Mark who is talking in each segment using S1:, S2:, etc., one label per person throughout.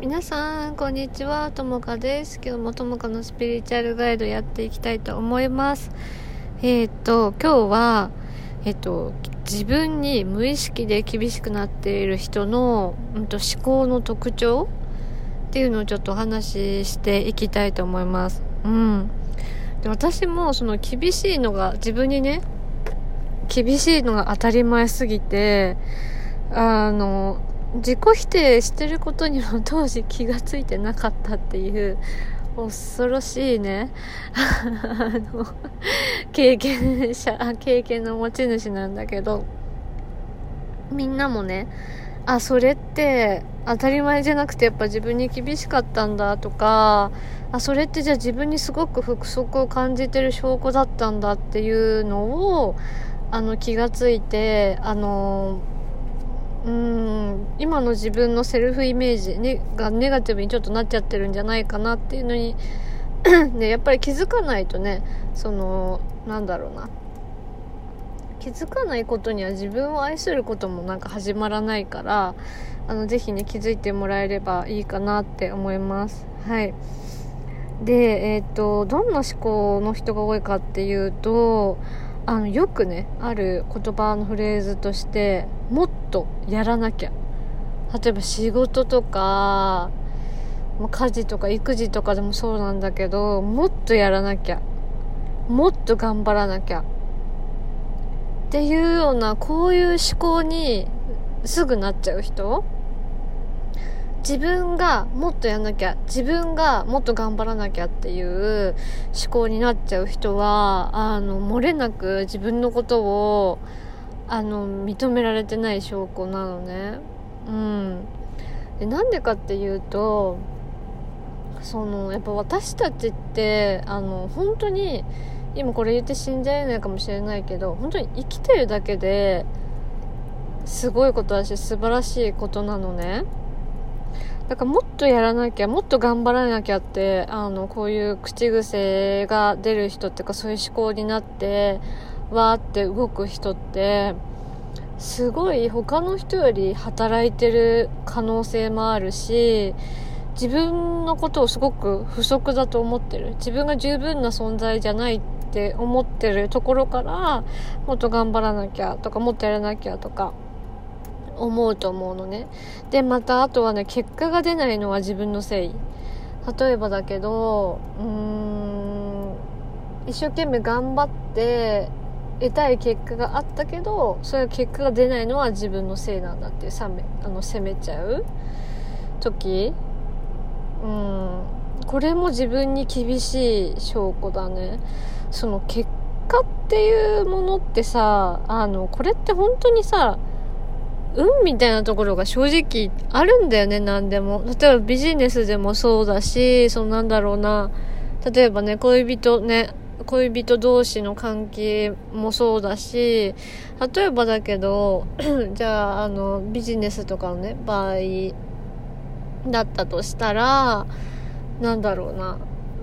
S1: 皆さんこんにちは。ともかです。今日もともかのスピリチュアルガイドやっていきたいと思います。えっ、と今日はえっ、と自分に無意識で厳しくなっている人の、うん、と思考の特徴っていうのをちょっとお話ししていきたいと思います。うん。で私もその厳しいのが自分にね厳しいのが当たり前すぎてあの自己否定してることにも当時気がついてなかったっていう恐ろしいね。あの経験者経験の持ち主なんだけどみんなもねあそれって当たり前じゃなくてやっぱ自分に厳しかったんだとかあそれってじゃあ自分にすごく不足を感じてる証拠だったんだっていうのをあの気がついてあのうん今の自分のセルフイメージ、ね、がネガティブにちょっとなっちゃってるんじゃないかなっていうのに ね、やっぱり気づかないとねそのなんだろうな。気づかないことには自分を愛することもなんか始まらないからあのぜひね気づいてもらえればいいかなって思います。はい。でえっ、ー、とどんな思考の人が多いかっていうとあのよくねある言葉のフレーズとしてもっとやらなきゃ。例えば仕事とか家事とか育児とかでもそうなんだけどもっとやらなきゃ。もっと頑張らなきゃ。っていうようなこういう思考にすぐなっちゃう人自分がもっとやんなきゃ自分がもっと頑張らなきゃっていう思考になっちゃう人はあの漏れなく自分のことをあの認められてない証拠なのね。うん。でなんでかっていうとそのやっぱ私たちってあの本当に今これ言って信じられないかもしれないけど本当に生きてるだけですごいことだし素晴らしいことなのね。だからもっとやらなきゃ、もっと頑張らなきゃって、あの、こういう口癖が出る人っていうか、そういう思考になって、わーって動く人って、すごい他の人より働いてる可能性もあるし、自分のことをすごく不足だと思ってる。自分が十分な存在じゃないって思ってるところから、もっと頑張らなきゃとか、もっとやらなきゃとか、思うと思うのね。でまたあとはね結果が出ないのは自分のせい。例えばだけどうーん一生懸命頑張って得たい結果があったけどそういう結果が出ないのは自分のせいなんだってさめあの責めちゃう時。うんこれも自分に厳しい証拠だね。その結果っていうものってさあのこれって本当にさ運みたいなところが正直あるんだよね、何でも。例えばビジネスでもそうだし、そのなんだろうな、例えばね、恋人ね、恋人同士の関係もそうだし、例えばだけど、じゃあ、あの、ビジネスとかのね、場合だったとしたら、なんだろうな、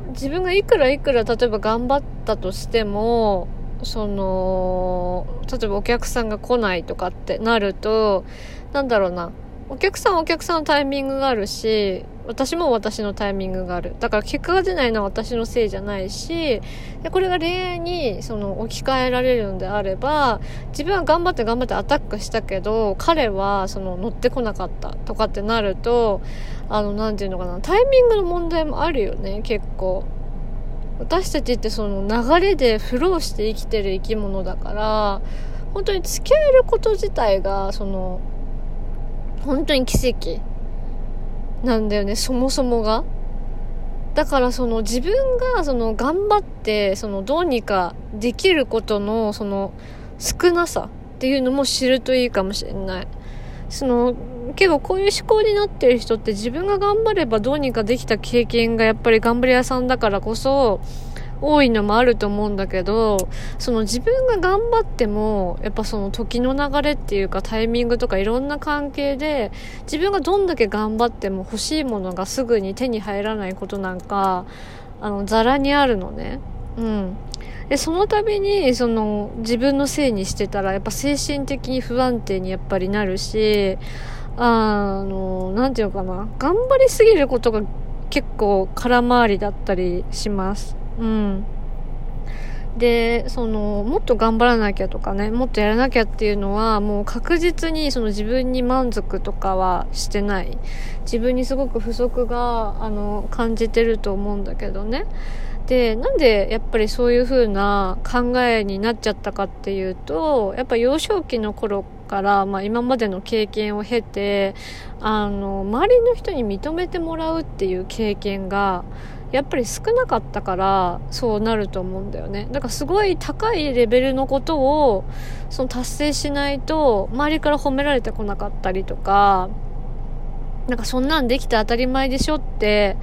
S1: 自分がいくらいくら例えば頑張ったとしても、その例えばお客さんが来ないとかってなるとなんだろうな。お客さんはお客さんのタイミングがあるし私も私のタイミングがある。だから結果が出ないのは私のせいじゃないしでこれが恋愛にその置き換えられるのであれば自分は頑張って頑張ってアタックしたけど彼はその乗ってこなかったとかってなるとあの何て言うのかな。タイミングの問題もあるよね結構。私たちってその流れでフローして生きてる生き物だから本当に付き合えること自体がその本当に奇跡なんだよねそもそもが。だからその自分がその頑張ってそのどうにかできることのその少なさっていうのも知るといいかもしれない。その結構こういう思考になってる人って自分が頑張ればどうにかできた経験がやっぱり頑張り屋さんだからこそ多いのもあると思うんだけどその自分が頑張ってもやっぱその時の流れっていうかタイミングとかいろんな関係で自分がどんだけ頑張っても欲しいものがすぐに手に入らないことなんかあのザラにあるのね。うん。でその度にその自分のせいにしてたらやっぱ精神的に不安定にやっぱりなるしあの、なんていうのかな。頑張りすぎることが結構空回りだったりします。うん。で、その、もっと頑張らなきゃとかね、もっとやらなきゃっていうのは、もう確実にその自分に満足とかはしてない。自分にすごく不足が、あの、感じてると思うんだけどね。で、なんでやっぱりそういう風な考えになっちゃったかっていうと、やっぱ幼少期の頃から、まあ今までの経験を経て、あの、周りの人に認めてもらうっていう経験が、やっぱり少なかったからそうなると思うんだよね。だからすごい高いレベルのことをその達成しないと周りから褒められてこなかったりとかなんかそんなんできて当たり前でしょって、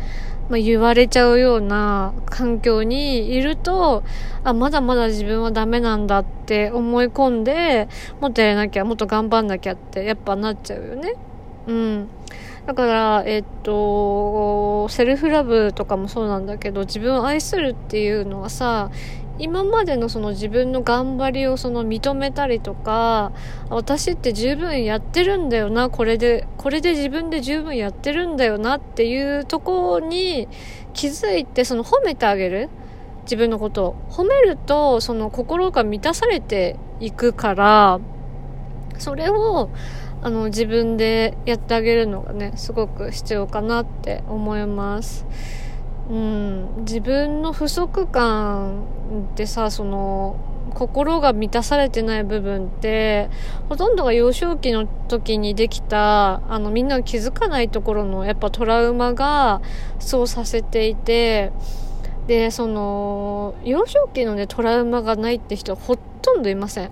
S1: まあ、言われちゃうような環境にいるとあまだまだ自分はダメなんだって思い込んでもっとやらなきゃもっと頑張んなきゃってやっぱなっちゃうよね。うん。だから、えっと、セルフラブとかもそうなんだけど、自分を愛するっていうのはさ、今までのその自分の頑張りをその認めたりとか、私って十分やってるんだよな、これで、これで自分で十分やってるんだよなっていうところに気づいて、その褒めてあげる。自分のことを。褒めると、その心が満たされていくから、それを、あの自分でやってあげるのがねすごく必要かなって思いますうん自分の不足感ってさその心が満たされてない部分ってほとんどが幼少期の時にできたあのみんなが気づかないところのやっぱトラウマがそうさせていてでその幼少期のねトラウマがないって人はほとんどいません。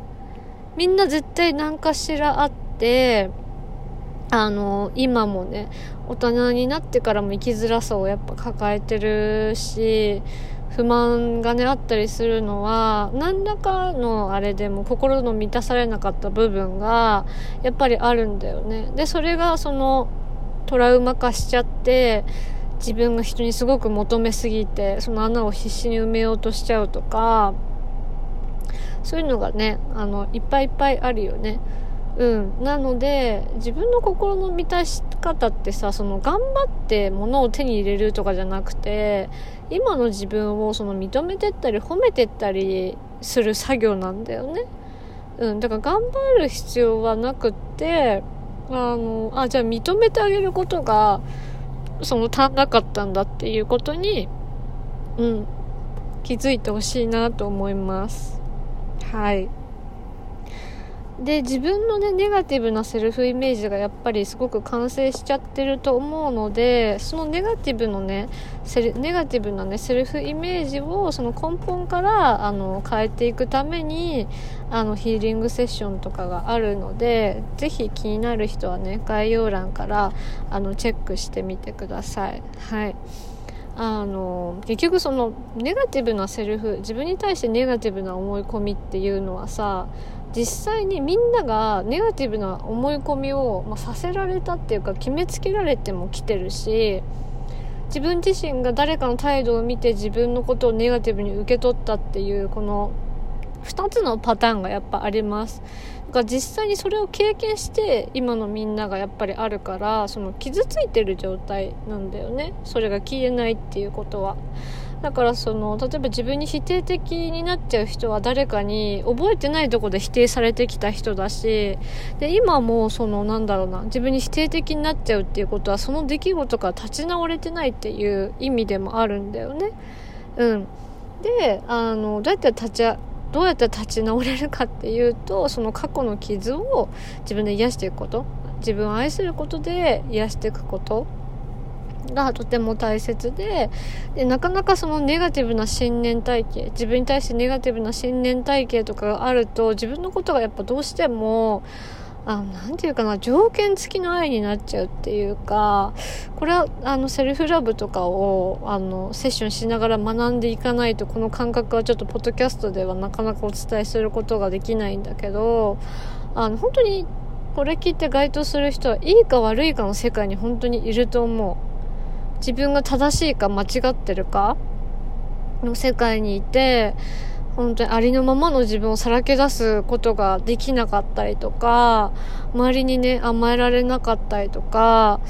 S1: みんな絶対何かしらあって、あの、今もね、大人になってからも生きづらさをやっぱ抱えてるし、不満がね、あったりするのは、何らかのあれでも心の満たされなかった部分が、やっぱりあるんだよね。で、それがその、トラウマ化しちゃって、自分が人にすごく求めすぎて、その穴を必死に埋めようとしちゃうとか、そういうのがね、あの、いっぱいいっぱいあるよね。うん、なので自分の心の満たし方ってさその頑張って物を手に入れるとかじゃなくて今の自分をその認めてったり褒めてったりする作業なんだよね。うん、だから頑張る必要はなくってあのあじゃあ認めてあげることがその足んなかったんだっていうことに、うん、気づいてほしいなと思います。はい。で自分のねネガティブなセルフイメージがやっぱりすごく完成しちゃってると思うのでそのネガティブのねセルネガティブなねセルフイメージをその根本からあの変えていくためにあのヒーリングセッションとかがあるのでぜひ気になる人はね概要欄からあのチェックしてみてください。はいあの結局そのネガティブなセルフ自分に対してネガティブな思い込みっていうのはさ実際にみんながネガティブな思い込みを、まあ、させられたっていうか決めつけられても来てるし自分自身が誰かの態度を見て自分のことをネガティブに受け取ったっていうこの2つのパターンがやっぱあります。だから実際にそれを経験して今のみんながやっぱりあるからその傷ついてる状態なんだよね。それが消えないっていうことは。だからその例えば自分に否定的になっちゃう人は誰かに覚えてないとこで否定されてきた人だしで今もそのなんだろうな自分に否定的になっちゃうっていうことはその出来事が立ち直れてないっていう意味でもあるんだよね。うん、であのどうやって立ちどうやって立ち直れるかっていうとその過去の傷を自分で癒していくこと。自分を愛することで癒していくこと。がとても大切ででなかなかそのネガティブな信念体系自分に対してネガティブな信念体系とかがあると自分のことがやっぱどうしてもあなんていうかな条件付きの愛になっちゃうっていうかこれはあのセルフラブとかをあのセッションしながら学んでいかないとこの感覚はちょっとポッドキャストではなかなかお伝えすることができないんだけどあの本当にこれ聞いて該当する人はいいか悪いかの世界に本当にいると思う。自分が正しいか間違ってるかの世界にいて本当にありのままの自分をさらけ出すことができなかったりとか、周りにね、甘えられなかったりとか、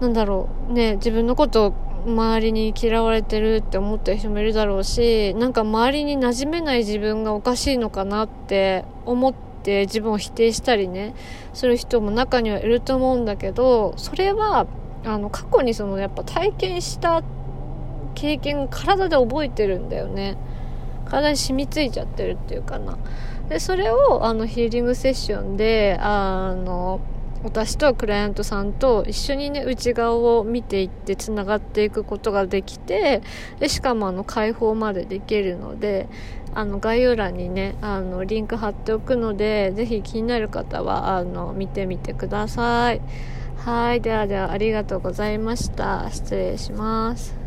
S1: なんだろう、ね、自分のことを周りに嫌われてるって思ってる人もいるだろうし、なんか周りに馴染めない自分がおかしいのかなって思って自分を否定したりね、する人も中にはいると思うんだけど、それは、あの、過去にそのやっぱ体験した経験を体で覚えてるんだよね。体に染みついちゃってるっていうかな。で、それをあのヒーリングセッションで、あの、私とクライアントさんと一緒にね内側を見ていってつながっていくことができてでしかもあの解放までできるのであの概要欄にねあのリンク貼っておくのでぜひ気になる方はあの見てみてくださいはいではではありがとうございました。失礼します。